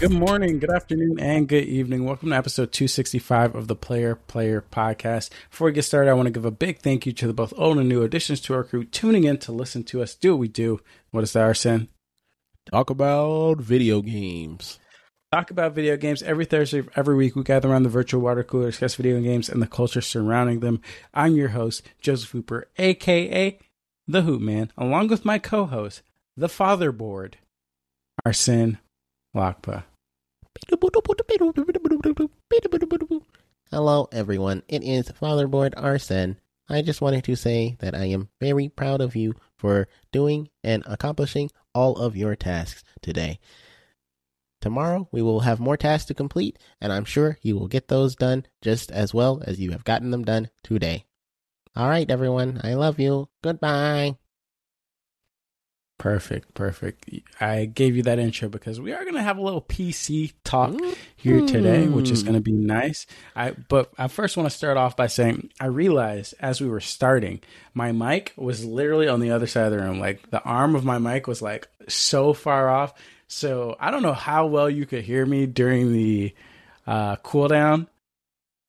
Good morning, good afternoon, and good evening. Welcome to episode 265 of the Player Player Podcast. Before we get started, I want to give a big thank you to the both old and new additions to our crew tuning in to listen to us do what we do. What is that, Arsene? Talk about video games. Talk about video games every Thursday, of every week. We gather around the virtual water cooler, discuss video games and the culture surrounding them. I'm your host, Joseph Hooper, aka The Hoop Man, along with my co host, the Fatherboard, Arsene Lakpa. Hello, everyone. It is Fatherboard Arsene. I just wanted to say that I am very proud of you for doing and accomplishing all of your tasks today. Tomorrow, we will have more tasks to complete, and I'm sure you will get those done just as well as you have gotten them done today. All right, everyone. I love you. Goodbye. Perfect, perfect. I gave you that intro because we are going to have a little PC talk here today, which is going to be nice. I but I first want to start off by saying I realized as we were starting, my mic was literally on the other side of the room. Like the arm of my mic was like so far off. So I don't know how well you could hear me during the uh, cool down.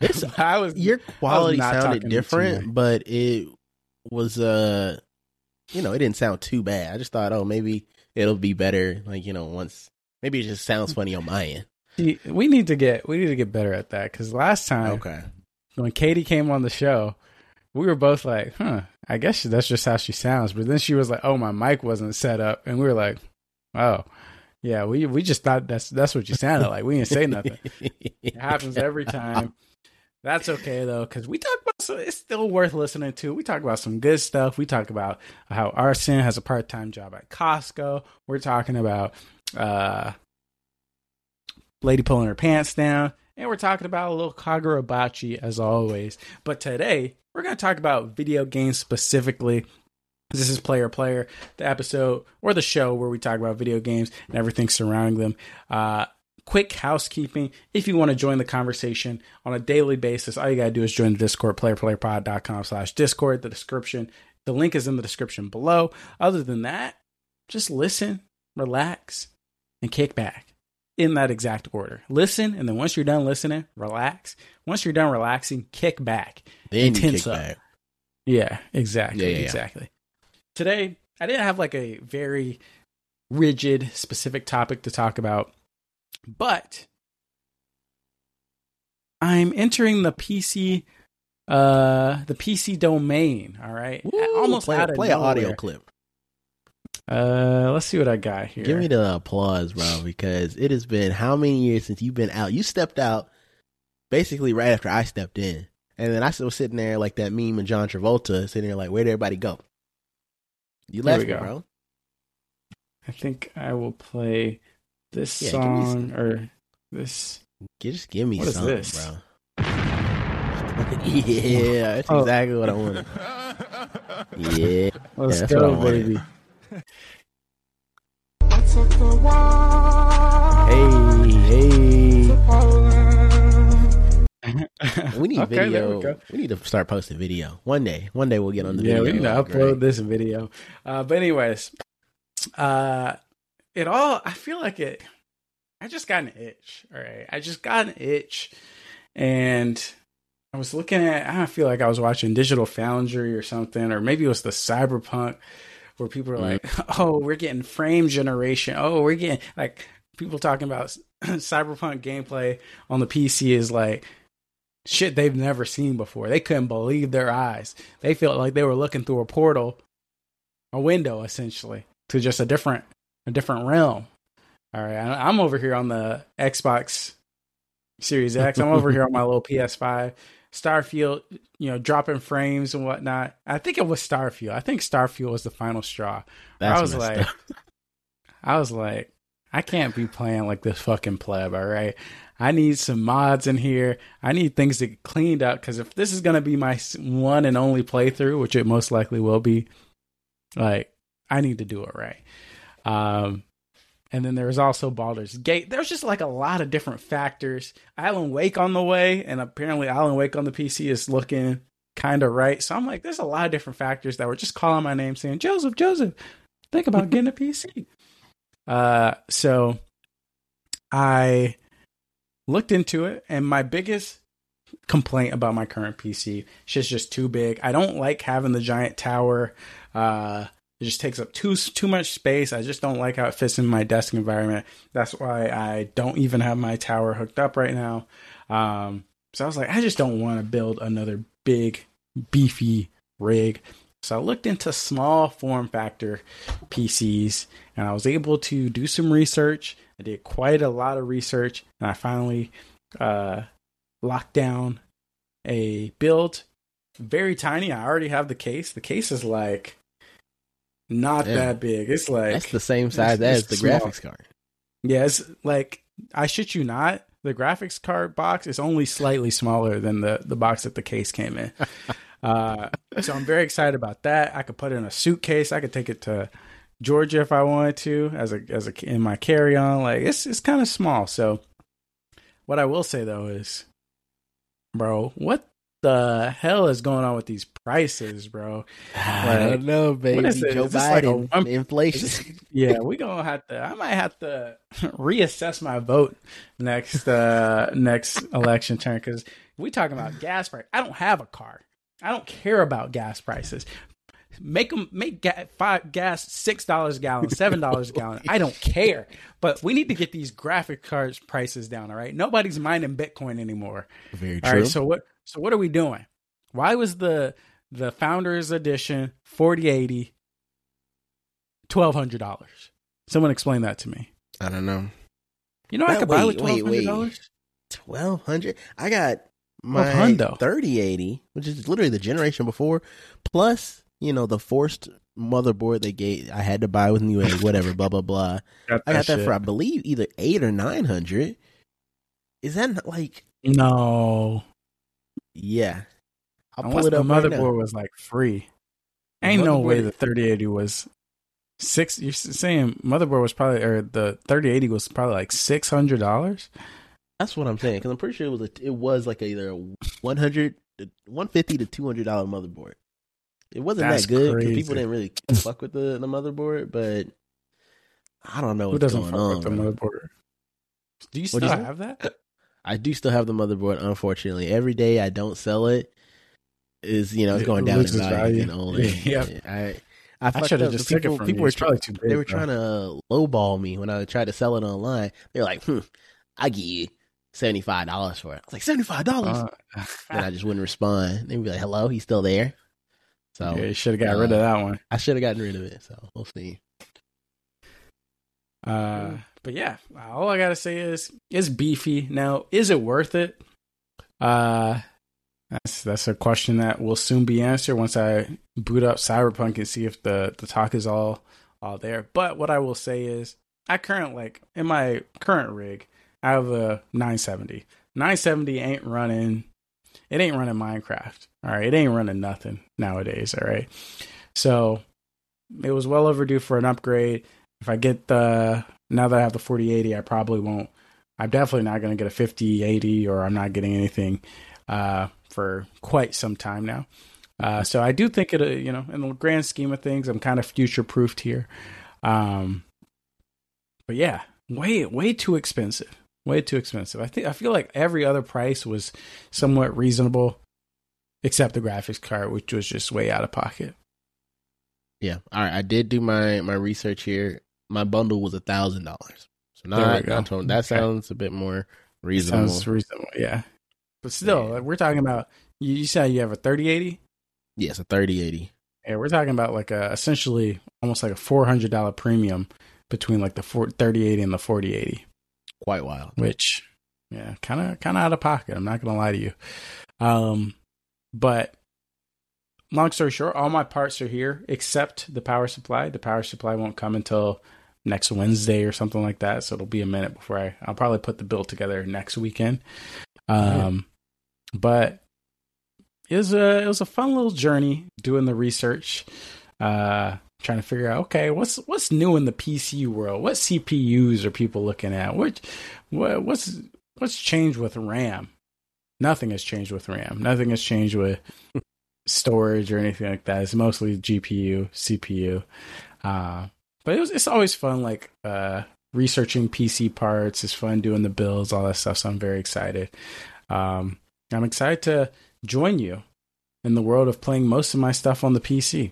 This I was your quality sounded different, but it was uh you know, it didn't sound too bad. I just thought, oh, maybe it'll be better. Like you know, once maybe it just sounds funny on my end. We need to get we need to get better at that because last time, okay, when Katie came on the show, we were both like, huh, I guess that's just how she sounds. But then she was like, oh, my mic wasn't set up, and we were like, oh. Yeah, we we just thought that's that's what you sounded like. We didn't say nothing. it happens every time. That's okay though, because we talk about so it's still worth listening to. We talk about some good stuff. We talk about how Arsene has a part time job at Costco. We're talking about uh, lady pulling her pants down, and we're talking about a little Kagurabachi as always. But today we're going to talk about video games specifically. This is Player Player, the episode or the show where we talk about video games and everything surrounding them. Uh, quick housekeeping. If you want to join the conversation on a daily basis all you got to do is join the discord playerplayerpod.com slash discord. The description the link is in the description below. Other than that just listen relax and kick back in that exact order. Listen and then once you're done listening relax. Once you're done relaxing kick back then and tense up. back. yeah exactly yeah, yeah, exactly. Today i didn't have like a very rigid specific topic to talk about but I'm entering the PC uh the PC domain, all right? Ooh, Almost play, out of play an audio clip. Uh let's see what I got here. Give me the applause, bro, because it has been how many years since you've been out? You stepped out basically right after I stepped in. And then I was sitting there like that meme of John Travolta, sitting there like, where'd everybody go? You left me, bro. I think I will play this yeah, song or this. Just give me what is this? bro. yeah, that's oh. exactly what I wanted. Yeah, let's yeah, go, baby. hey, hey. we need okay, video. We, we, need to start posting video one day. One day we'll get on the yeah, video. we need to upload this video. Uh, but anyways, uh, it all I feel like it I just got an itch. All right. I just got an itch and I was looking at I feel like I was watching Digital Foundry or something, or maybe it was the Cyberpunk where people are like, mm-hmm. Oh, we're getting frame generation. Oh, we're getting like people talking about Cyberpunk gameplay on the PC is like shit they've never seen before. They couldn't believe their eyes. They felt like they were looking through a portal, a window essentially, to just a different a different realm. All right, I'm over here on the Xbox Series X. I'm over here on my little PS5. Starfield, you know, dropping frames and whatnot. I think it was Starfield. I think Starfield was the final straw. That's I was like, I was like, I can't be playing like this fucking pleb. All right, I need some mods in here. I need things to get cleaned up because if this is gonna be my one and only playthrough, which it most likely will be, like I need to do it right. Um, and then there was also Baldur's Gate. There's just like a lot of different factors. Alan Wake on the way, and apparently Alan Wake on the PC is looking kind of right. So I'm like, there's a lot of different factors that were just calling my name, saying, Joseph, Joseph, think about getting a PC. Uh, so I looked into it, and my biggest complaint about my current PC, shit's just too big. I don't like having the giant tower. Uh, it just takes up too too much space. I just don't like how it fits in my desk environment. That's why I don't even have my tower hooked up right now. Um, so I was like, I just don't want to build another big, beefy rig. So I looked into small form factor PCs and I was able to do some research. I did quite a lot of research and I finally uh, locked down a build. Very tiny. I already have the case. The case is like not Yeah. that big. It's like That's the same size it's- as it's the small. graphics card. yeah, it's like I shit you not. The graphics card box is only slightly smaller than the the box that the case came in. uh, so I'm very excited about that. I could put it in a suitcase. I could take it to Georgia if I wanted to, as a as a in my carry on. Like it's it's kind of small. So what I will say though is, bro, what the hell is going on with these prices, bro? I don't know, baby. is? Joe Is this like a Biden, inflation. yeah, we gonna have to. I might have to reassess my vote next uh next election term because we talking about gas price. I don't have a car. I don't care about gas prices. Make them make ga- five gas six dollars a gallon, seven dollars a gallon. I don't care, but we need to get these graphic cards prices down. All right, nobody's mining Bitcoin anymore. Very true. right, so what? So what are we doing? Why was the the Founders Edition 4080 twelve hundred dollars? Someone explain that to me. I don't know. You know, I could buy with twelve hundred dollars. Twelve hundred. I got my thirty eighty, which is literally the generation before, plus you know the forced motherboard they gave. I had to buy with Newegg, whatever, blah blah blah. I got that for I believe either eight or nine hundred. Is that not like no. yeah? I'll Unless pull it the up right motherboard now. was like free. Ain't no way the thirty eighty was six. You're saying motherboard was probably or the thirty eighty was probably like six hundred dollars. That's what I'm saying because I'm pretty sure it was a, it was like either a 100, 150 to two hundred dollar motherboard. It wasn't That's that good 'cause crazy. people didn't really fuck with the, the motherboard, but I don't know Who what's doesn't going fuck on. with the bro. motherboard? Do you What'd still you have that? I do still have the motherboard. Unfortunately, every day I don't sell it is you know it's It going down in value. value. and older. Yep. I I, I fucked should have just The took people, it from people you. were It's probably too big. they were bro. trying to lowball me when I tried to sell it online. They were like, "Hmm, I give you seventy five dollars for it." I was like, seventy five dollars. Uh, and I just wouldn't respond. They'd be like, "Hello, he's still there." So yeah, you should have got uh, rid of that one. I should have gotten rid of it. So we'll see. Uh, but yeah, all I gotta say is it's beefy. Now, is it worth it? Uh, that's that's a question that will soon be answered once I boot up Cyberpunk and see if the the talk is all all there. But what I will say is, I current like in my current rig, I have a 970. 970 ain't running. It ain't running Minecraft. All right, it ain't running nothing nowadays. All right, so it was well overdue for an upgrade. If I get the now that I have the 4080, I probably won't. I'm definitely not going to get a 5080, or I'm not getting anything uh, for quite some time now. Uh, so I do think it, uh, you know, in the grand scheme of things, I'm kind of future proofed here. Um, but yeah, way way too expensive, way too expensive. I think I feel like every other price was somewhat reasonable, except the graphics card, which was just way out of pocket. Yeah. All right. I did do my my research here. My bundle was a thousand dollars. So not, not twenty- that Okay. sounds a bit more reasonable. Sounds reasonable, yeah. But still, Yeah. like, we're talking about. You, you said you have a 3080. yes, a thirty eighty. Yeah, we're talking about like a essentially almost like a four hundred dollar premium between like the 4, 3080 and the 4080, Quite wild. which yeah, kind of kind of out of pocket. I'm not gonna lie to you. Um, but long story short, all my parts are here except the power supply. The power supply won't come until next Wednesday or something like that. So it'll be a minute before I. I'll probably put the build together next weekend. Um, but it was a it was a fun little journey doing the research, uh, trying to figure out okay what's what's new in the PC world. What CPUs are people looking at? What what what's what's changed with RAM? Nothing has changed with RAM. Nothing has changed with storage or anything like that. It's mostly GPU, CPU. Uh, but it was it's always fun like uh researching PC parts. It's fun doing the builds, all that stuff. So I'm very excited. Um, I'm excited to join you in the world of playing most of my stuff on the PC.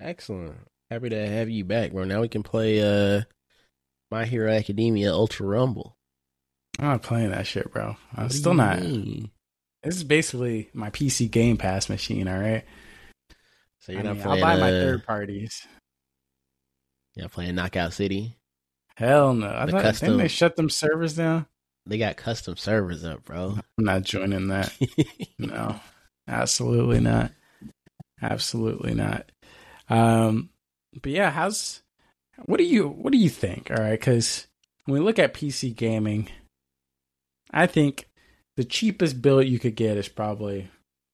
Excellent. Happy to have you back, bro. Now we can play uh My Hero Academia Ultra Rumble. I'm not playing that shit, bro. I'm What still not. mean? This is basically my PC Game Pass machine. All right. So you're I not mean, playing. I'll buy my uh, third parties. You're playing Knockout City. Hell no. I The thought custom- didn't they shut them servers down? They got custom servers up, bro. I'm not joining that. No, absolutely not. Absolutely not. Um, but yeah, how's what do you what do you think? All right, because when we look at PC gaming, I think the cheapest build you could get is probably,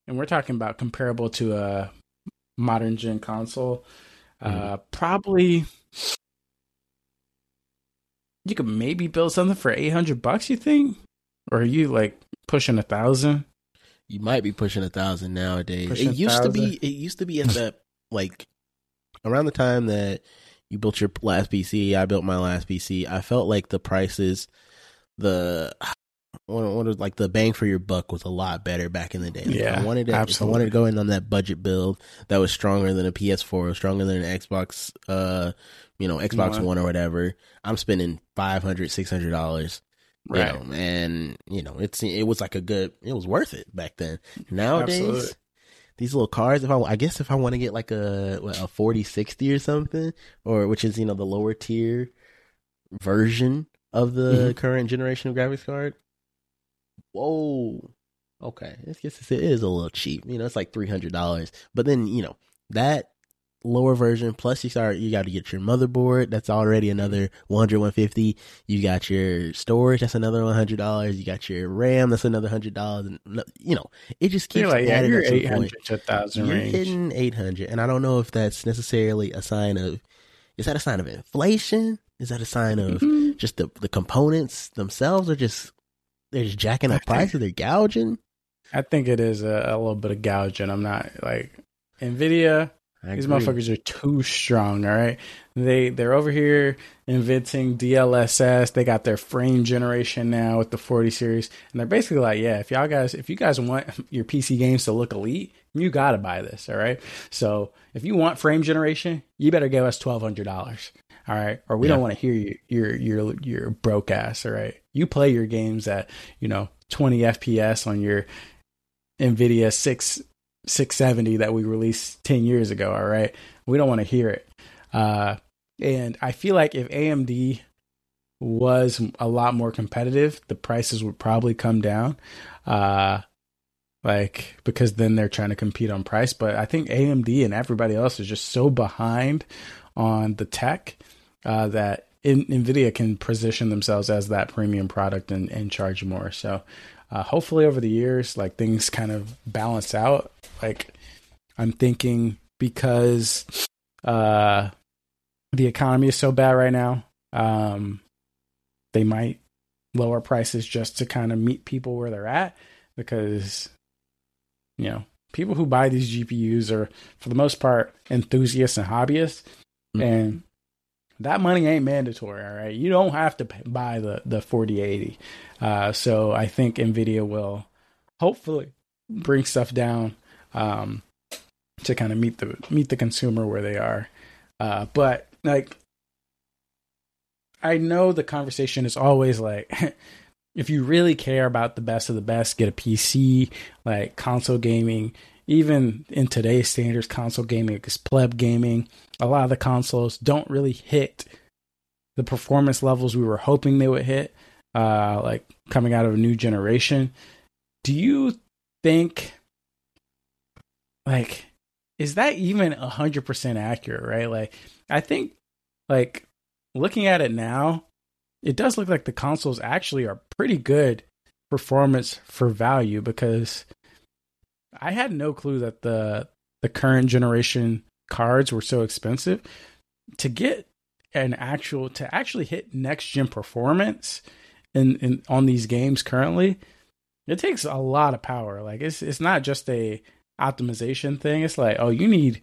and we're talking about comparable to a modern gen console, uh, probably. You could maybe build something for eight hundred bucks. You think, or are you like pushing a thousand? you might be pushing a thousand nowadays. Pushing it used to be. It used to be at that like around the time that you built your last PC. I built my last PC. I felt like the prices, the what, was like the bang for your buck was a lot better back in the day. Like, Yeah, I wanted to, if I wanted to go in on that budget build that was stronger than a PS4, stronger than an Xbox, uh, you know, Xbox One. One or whatever. I'm spending five hundred, six hundred dollars you Right. know, and you know, it's it was like a good, it was worth it back then. Nowadays, Absolutely. These little cars, if I, I guess if I want to get like a what, a forty sixty or something, or which is you know the lower tier version of the Mhm. current generation of graphics card. Whoa, okay, I guess it is a little cheap. You know, it's like three hundred dollars, but then you know that lower version plus you start you got to get your motherboard that's already another 100 150 you got your storage that's another 100 dollars you got your ram that's another 100 dollars and you know it just keeps like, yeah, you're up to the eight point. hundred to thousand you're range. hitting 800 and i don't know if that's necessarily a sign of is that a sign of inflation is that a sign of Mhm. just the the components themselves are just they're just jacking up prices they're gouging I think it is a, a little bit of gouging. I'm not like Nvidia. These motherfuckers are too strong. All right, they they're over here inventing DLSS. They got their frame generation now with the 40 series, and they're basically like, yeah, if y'all guys, if you guys want your PC games to look elite, you gotta buy this. All right, so if you want frame generation, you better give us twelve hundred dollars. All right, or we Yeah. don't want to hear you, your your your broke ass. All right, you play your games at you know 20 FPS on your Nvidia six 670 that we released 10 years ago. All right. We don't want to hear it. Uh, and I feel like if AMD was a lot more competitive, the prices would probably come down. Uh, like, because then they're trying to compete on price. But I think AMD and everybody else is just so behind on the tech uh, that in, NVIDIA can position themselves as that premium product and, and charge more. So, uh, hopefully over the years like things kind of balance out like i'm thinking because uh the economy is so bad right now um they might lower prices just to kind of meet people where they're at because you know people who buy these gpus are for the most part enthusiasts and hobbyists Mhm. and that money ain't mandatory all right you don't have to buy the the 4080 uh, so I think Nvidia will hopefully bring stuff down um, to kind of meet the meet the consumer where they are. Uh, but like, I know the conversation is always like, if you really care about the best of the best, get a PC. Like console gaming, even in today's standards, console gaming is pleb gaming. A lot of the consoles don't really hit the performance levels we were hoping they would hit uh, like coming out of a new generation. Do you think, like, is that even a hundred percent accurate? Right? Like, I think, like, looking at it now, it does look like the consoles actually are pretty good performance for value because I had no clue that the the current generation cards were so expensive to get an actual to actually hit next gen performance in, in on these games currently, it takes a lot of power. Like it's it's not just a optimization thing. It's like, oh, you need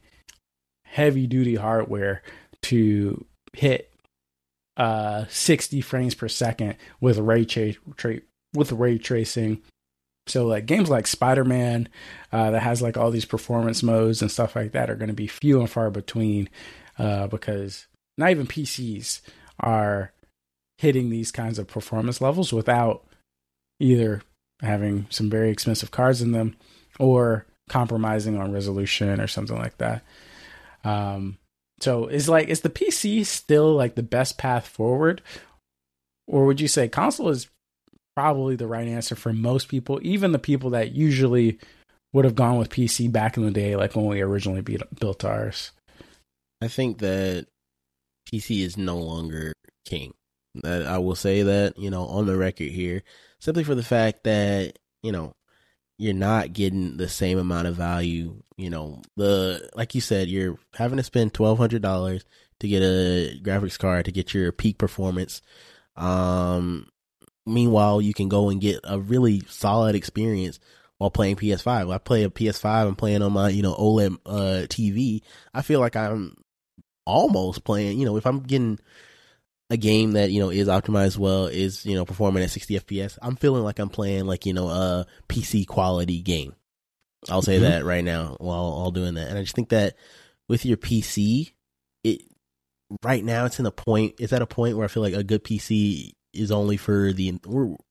heavy duty hardware to hit uh 60 frames per second with ray tra- tra- with ray tracing. So like games like Spider-Man uh, that has like all these performance modes and stuff like that are going to be few and far between uh, because not even PCs are hitting these kinds of performance levels without either having some very expensive cards in them or compromising on resolution or something like that. Um, so is like is the PC still like the best path forward, or would you say console is probably the right answer for most people, even the people that usually would have gone with PC back in the day, like when we originally built ours? I think that PC is no longer king. I will say that you know on the record here, simply for the fact that you know you're not getting the same amount of value. You know, the like you said, you're having to spend twelve hundred dollars to get a graphics card to get your peak performance. Um, meanwhile, you can go and get a really solid experience while playing PS5. I play a PS5. I'm playing on my you know OLED uh, TV. I feel like I'm almost playing. You know, if I'm getting a game that you know is optimized well is you know performing at 60 fps i'm feeling like i'm playing like you know a pc quality game i'll say mm-hmm. that right now while all doing that and i just think that with your pc it right now it's in a point it's at a point where i feel like a good pc is only for the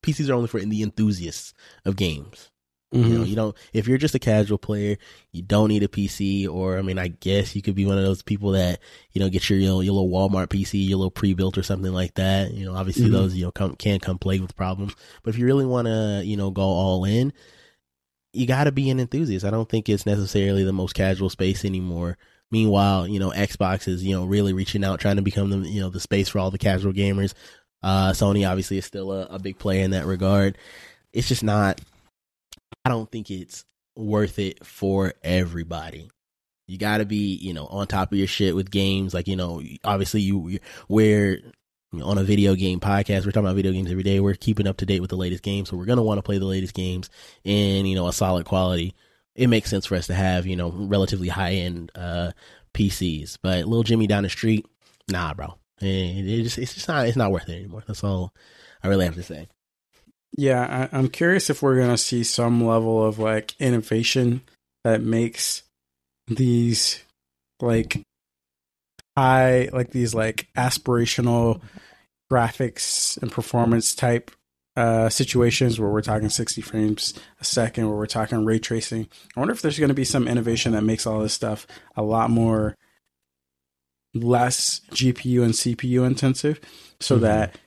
pcs are only for the enthusiasts of games Mm-hmm. You know, you don't. If you're just a casual player, you don't need a PC. Or I mean, I guess you could be one of those people that you know get your you know, your little Walmart PC, your little pre-built or something like that. You know, obviously mm-hmm. those you know come, can come play with problems. But if you really want to you know go all in, you got to be an enthusiast. I don't think it's necessarily the most casual space anymore. Meanwhile, you know, Xbox is you know really reaching out, trying to become the you know the space for all the casual gamers. Uh, Sony obviously is still a, a big player in that regard. It's just not I don't think it's worth it for everybody. You got to be, you know, on top of your shit with games. Like, you know, obviously you, we're on a video game podcast. We're talking about video games every day. We're keeping up to date with the latest games. So we're to want to play the latest games in, you know, a solid quality. It makes sense for us to have, you know, relatively high end, uh, PCs. But little Jimmy down the street, nah, bro. And it just, it's just not, it's not worth it anymore. That's all I really have to say. Yeah, I, am curious if we're to see some level of like innovation that makes these like high, like these like aspirational graphics and performance type uh, situations where we're talking 60 frames a second, where we're talking ray tracing. I wonder if there's going to be some innovation that makes all this stuff a lot more less GPU and CPU intensive so mm-hmm. that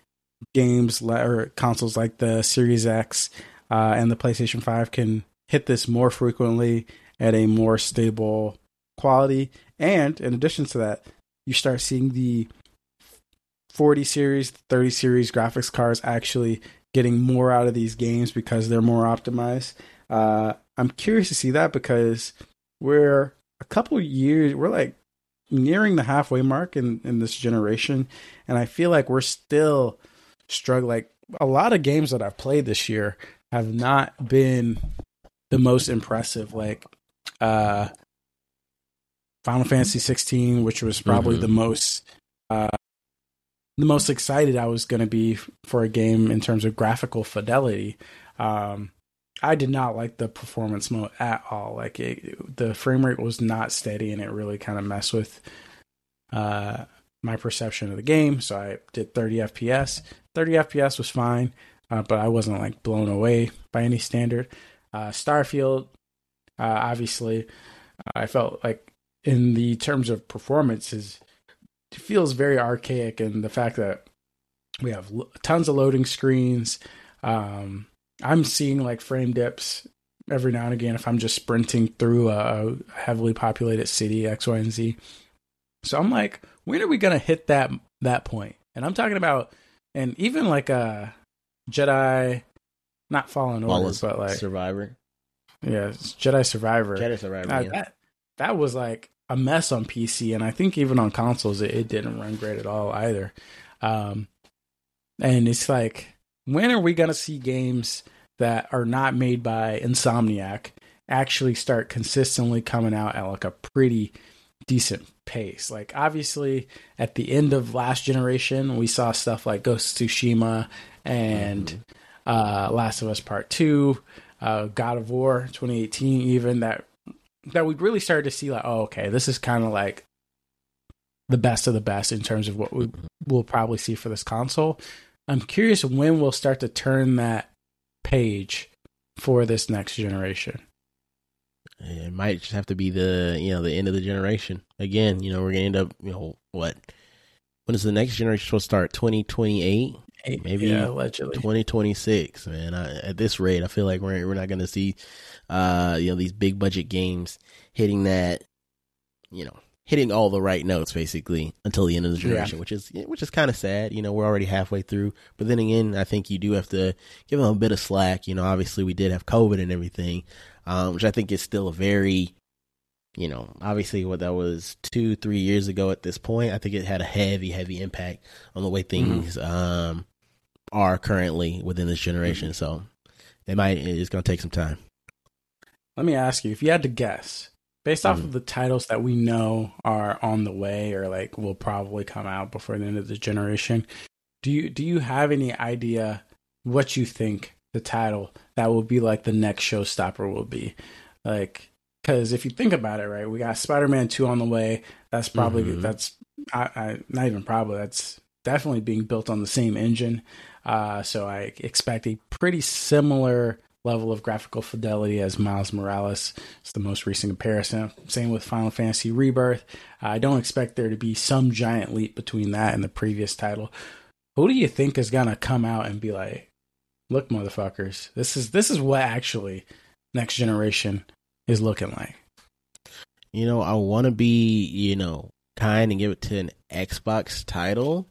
games or consoles like the Series X uh, and the PlayStation 5 can hit this more frequently at a more stable quality. And in addition to that, you start seeing the 40 series, 30 series graphics cards actually getting more out of these games because they're more optimized. Uh, I'm curious to see that because we're a couple years, we're like nearing the halfway mark in, in this generation. And I feel like we're still struggling. Like a lot of games that I've played this year have not been the most impressive. Like uh, Final Fantasy 16, which was probably mm-hmm. the most uh, the most excited I was going to be for a game in terms of graphical fidelity. Um, I did not like the performance mode at all. Like it, the frame rate was not steady, and it really kind of messed with uh, my perception of the game. So I did 30 FPS. 30 FPS was fine, uh, but I wasn't like blown away by any standard. Uh, Starfield, uh, obviously, I felt like in the terms of performances, it feels very archaic, and the fact that we have tons of loading screens. Um, I'm seeing like frame dips every now and again if I'm just sprinting through a heavily populated city X, Y, and Z. So I'm like, when are we gonna hit that that point? And I'm talking about, and even like a Jedi, not Fallen Order, but like Survivor. Yeah, Jedi Survivor. Jedi Survivor. Uh, yeah. That that was like a mess on PC, and I think even on consoles, it, it didn't run great at all either. Um, and it's like, when are we gonna see games that are not made by Insomniac actually start consistently coming out at like a pretty decent pace. Like obviously at the end of last generation, we saw stuff like Ghost of Tsushima and mm-hmm. uh, Last of Us Part Two, uh, God of War 2018, even that that we really started to see like, oh, okay, this is kind of like the best of the best in terms of what we will probably see for this console. I'm curious when we'll start to turn that page for this next generation. It might just have to be the you know the end of the generation again. You know we're gonna end up you know what when is the next generation supposed to start? Twenty twenty eight, maybe yeah, allegedly twenty twenty six. Man, I, at this rate, I feel like we're we're not gonna see uh you know these big budget games hitting that you know hitting all the right notes basically until the end of the generation, yeah. which is which is kind of sad. You know, we're already halfway through. But then again, I think you do have to give them a bit of slack. You know, obviously we did have COVID and everything, um, which I think is still a very, you know, obviously what that was two, three years ago at this point. I think it had a heavy, heavy impact on the way mm-hmm. things mm-hmm. um, are currently within this generation. Mm-hmm. So it might it's going to take some time. Let me ask you, if you had to guess, based off mm. of the titles that we know are on the way or like will probably come out before the end of the generation do you do you have any idea what you think the title that will be like the next showstopper will be like because if you think about it right we got spider-man 2 on the way that's probably mm-hmm. that's I, I, not even probably that's definitely being built on the same engine uh, so i expect a pretty similar level of graphical fidelity as Miles Morales. It's the most recent comparison. Same with Final Fantasy Rebirth. I don't expect there to be some giant leap between that and the previous title. Who do you think is gonna come out and be like, "Look, motherfuckers, this is this is what actually next generation is looking like." You know, I want to be, you know, kind and give it to an Xbox title.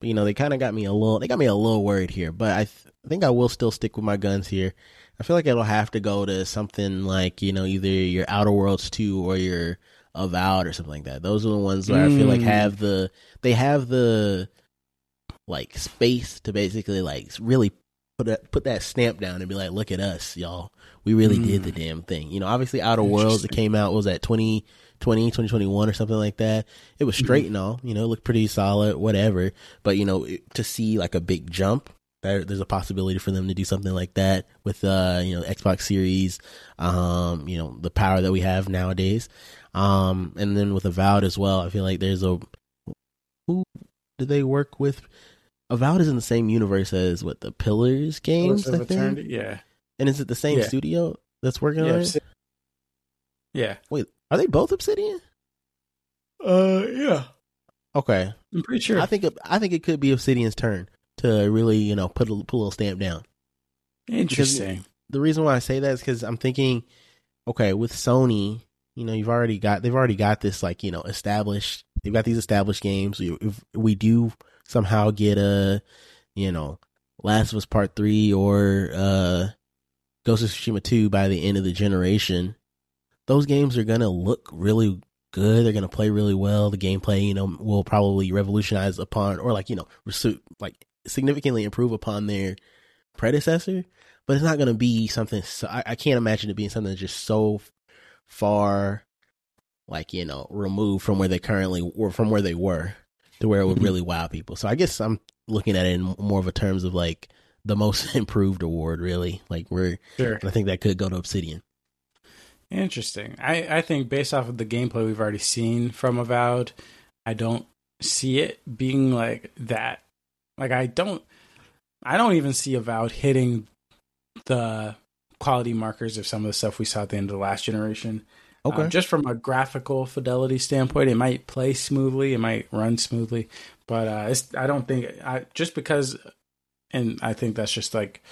But, you know, they kind of got me a little. They got me a little worried here, but I, th- I think I will still stick with my guns here I feel like it'll have to go to something like you know either your Outer Worlds two or your Avowed or something like that. Those are the ones where mm. I feel like have mm. the they have the like space to basically like really put that put that stamp down and be like, look at us, y'all. We really mm. did the damn thing. You know, obviously Outer Worlds it came out was at 2020, 2021 or something like that. It was straight mm. and all, you know, it looked pretty solid, whatever. But you know, to see like a big jump there, there's a possibility for them to do something like that with uh you know Xbox Series, um you know the power that we have nowadays, um and then with Avowed as well. I feel like there's a who do they work with? Avowed is in the same universe as what the Pillars games, I think. Yeah, and is it the same yeah. studio that's working yeah, on it? Yeah. Wait, are they both Obsidian? Uh, yeah. Okay, I'm pretty sure. I think I think it could be Obsidian's turn to really, you know, put a, put a little stamp down. Interesting. Because the reason why I say that is because I'm thinking, okay, with Sony, you know, you've already got they've already got this like you know established. They've got these established games. If we do somehow get a, you know, Last of Us Part Three or uh, Ghost of Tsushima Two by the end of the generation, those games are gonna look really good. They're gonna play really well. The gameplay, you know, will probably revolutionize upon or like you know, like significantly improve upon their predecessor, but it's not going to be something. So, I, I, can't imagine it being something that's just so far, like you know, removed from where they currently or from where they were to where it would mm-hmm. really wow people. So I guess I'm looking at it in more of a terms of like the most improved award, really. Like we're, sure. I think that could go to Obsidian. Interesting. I, I think based off of the gameplay we've already seen from Avowed, I don't see it being like that like I don't I don't even see Avowed hitting the quality markers of some of the stuff we saw at the end of the last generation. Okay. Um, just from a graphical fidelity standpoint, it might play smoothly, it might run smoothly, but uh, it's, I don't think I just because, and I think that's just like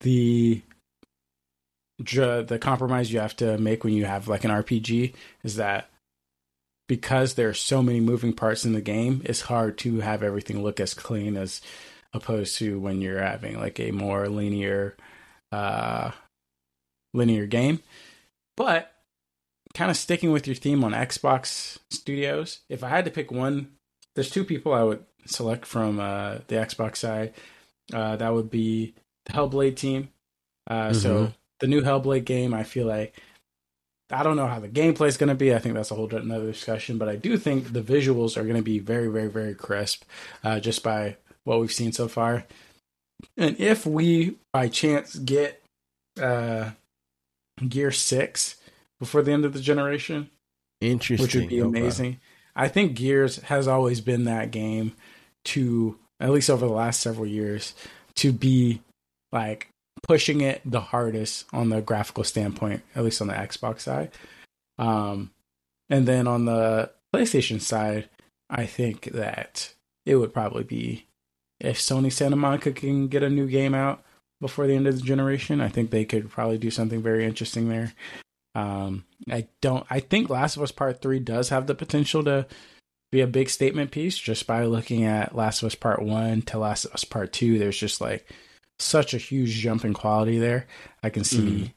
the the compromise you have to make when you have like an RPG is that because there are so many moving parts in the game, it's hard to have everything look as clean as opposed to when you're having like a more linear uh linear game. But kind of sticking with your theme on Xbox Studios, if I had to pick one, there's two people I would select from uh the Xbox side. Uh that would be the Hellblade team. Uh mm-hmm. so the new Hellblade game, I feel like I don't know how the gameplay is going to be. I think that's a whole another discussion. But I do think the visuals are going to be very, very, very crisp, uh, just by what we've seen so far. And if we by chance get uh, Gear Six before the end of the generation, Interesting. which would be Okay. amazing. I think Gears has always been that game to at least over the last several years to be like pushing it the hardest on the graphical standpoint, at least on the Xbox side. Um, and then on the PlayStation side, I think that it would probably be if Sony Santa Monica can get a new game out before the end of the generation, I think they could probably do something very interesting there. Um, I don't. I think Last of Us Part Three does have the potential to be a big statement piece just by looking at Last of Us Part One to Last of Us Part Two. There's just like such a huge jump in quality there. I can see Mhm.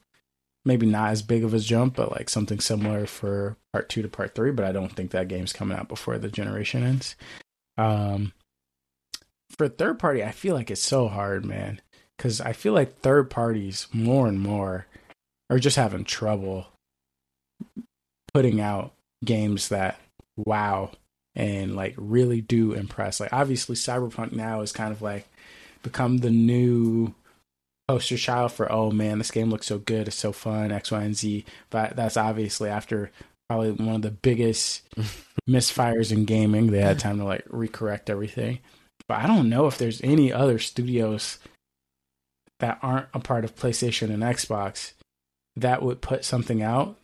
maybe not as big of a jump, but like something similar for Part Two to Part Three. But I don't think that game's coming out before the generation ends. Um, for third party, I feel like it's so hard, man, because I feel like third parties more and more are just having trouble putting out games that wow and like really do impress. Like obviously Cyberpunk now is kind of like become the new poster child for oh man, this game looks so good, it's so fun, X, Y, and Z. But that's obviously after probably one of the biggest misfires in gaming. They had time to like recorrect everything. But I don't know if there's any other studios that aren't a part of PlayStation and Xbox that would put something out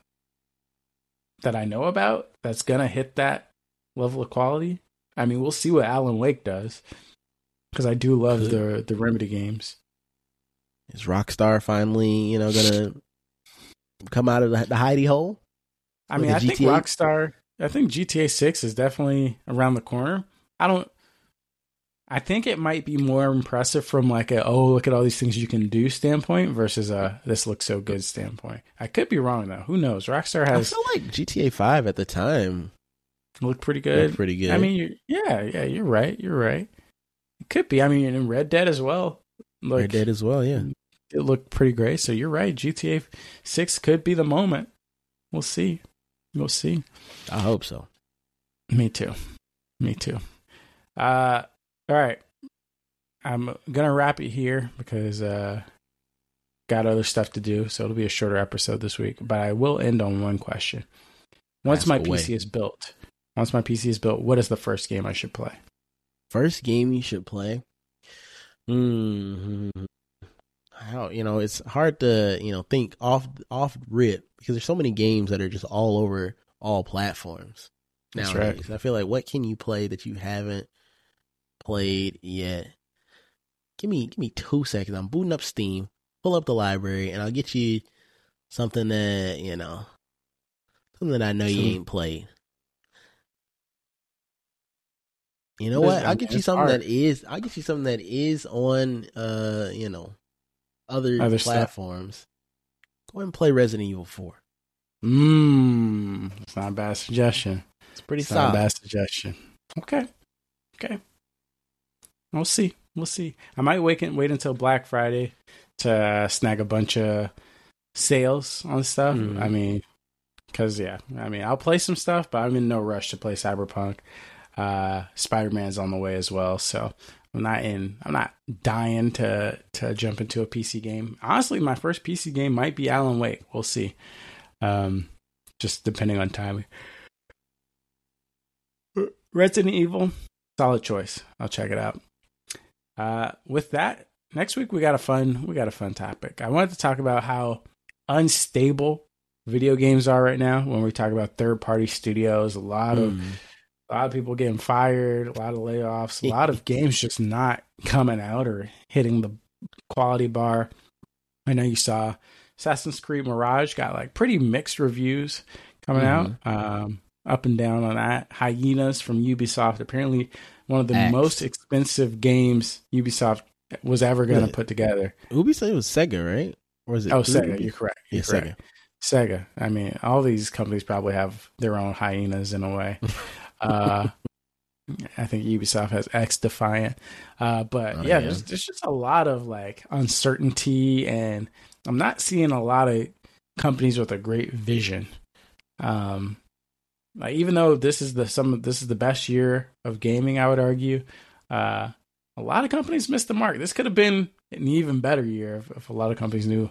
that I know about that's gonna hit that level of quality. I mean, we'll see what Alan Wake does because I do love the the Remedy games. Is Rockstar finally, you know, gonna come out of the, the hidey hole? I mean, I think Rockstar. I think GTA Six is definitely around the corner. I don't. I think it might be more impressive from like a oh look at all these things you can do standpoint versus a this looks so good standpoint. I could be wrong though. Who knows? Rockstar I has feel like GTA Five at the time looked pretty looked good. pretty good. I mean, yeah, yeah, you're right. You're right. It could be. I mean, in Red Dead as well. Look, Red Dead as well. Yeah, it looked pretty great. So you're right. GTA Six could be the moment. We'll see. We'll see. I hope so. Me too. Me too. Uh, all right. I'm gonna wrap it here because uh, got other stuff to do, so it'll be a shorter episode this week. But I will end on one question. Once Ask my. PC is built, once my PC is built, what is the first game I should play? First game you should play. Hmm. How you know it's hard to you know think off off rip because there's so many games that are just all over all platforms That's nowadays. I feel like what can you play that you haven't played yet? Give me give me two seconds. I'm booting up Steam, pull up the library, and I'll get you something that you know something that I know you ain't played. You know what? I I'll get you something hard. that is. I'll get you something that is on, uh, you know, other, Other stuff. platforms. Go ahead and play Resident Evil Four. Mmm, it's not a bad suggestion. It's pretty It's not a solid. bad suggestion. Okay, okay. We'll see. We'll see. I might wait wait until Black Friday to uh, snag a bunch of sales on stuff. Mhm. I mean, because yeah, I mean, I'll play some stuff, but I'm in no rush to play Cyberpunk. Uh, Spider Man's on the way as well, so I'm not in. I'm not dying to to jump into a PC game. Honestly, my first PC game might be Alan Wake. We'll see. Um, just depending on timing. Resident Evil, solid choice. I'll check it out. Uh, with that, next week we got a fun we got a fun topic. I wanted to talk about how unstable video games are right now. When we talk about third party studios, a lot of Mm. A lot of people getting fired, a lot of layoffs, a lot of games just not coming out or hitting the quality bar. I know you saw Assassin's Creed Mirage got like pretty mixed reviews coming out, um, up and down on that. Hyenas from Ubisoft, apparently one of the Axed. most expensive games Ubisoft was ever going to put together. Ubisoft was Sega, right? Or is it? Oh? Sega, you're correct. Yeah, You're correct. Sega. Sega. I mean, all these companies probably have their own hyenas in a way. uh, I think Ubisoft has XDefiant. Uh, but Oh, yeah, yeah. There's, there's just a lot of like uncertainty, and I'm not seeing a lot of companies with a great vision. Um, like even though this is the some this is the best year of gaming, I would argue, uh, a lot of companies missed the mark. This could have been an even better year if, if a lot of companies knew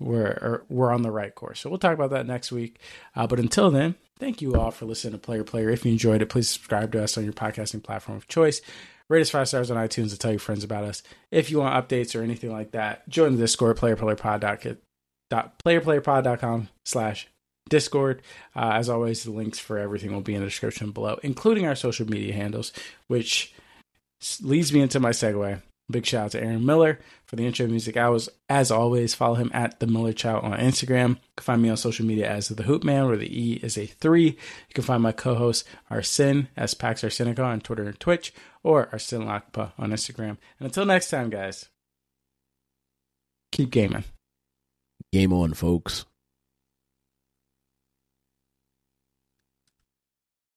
we're we're on the right course. So we'll talk about that next week. Uh, but until then, thank you all for listening to Player Player. If you enjoyed it, please subscribe to us on your podcasting platform of choice. Rate us five stars on iTunes and tell your friends about us. If you want updates or anything like that, join the Discord, playerplayerpod.com slash Discord. Uh, as always, the links for everything will be in the description below, including our social media handles, which leads me into my segue. Big shout out to Aaron Miller for the intro music. I was, as always, follow him at the Miller Child on Instagram. You can find me on social media as the Hoop Man, where the E is a three. You can find my co-host Arsene as Pax Arsenica on Twitter and Twitch, or Arsene Lakpa on Instagram. And until next time, guys, keep gaming. Game on, folks.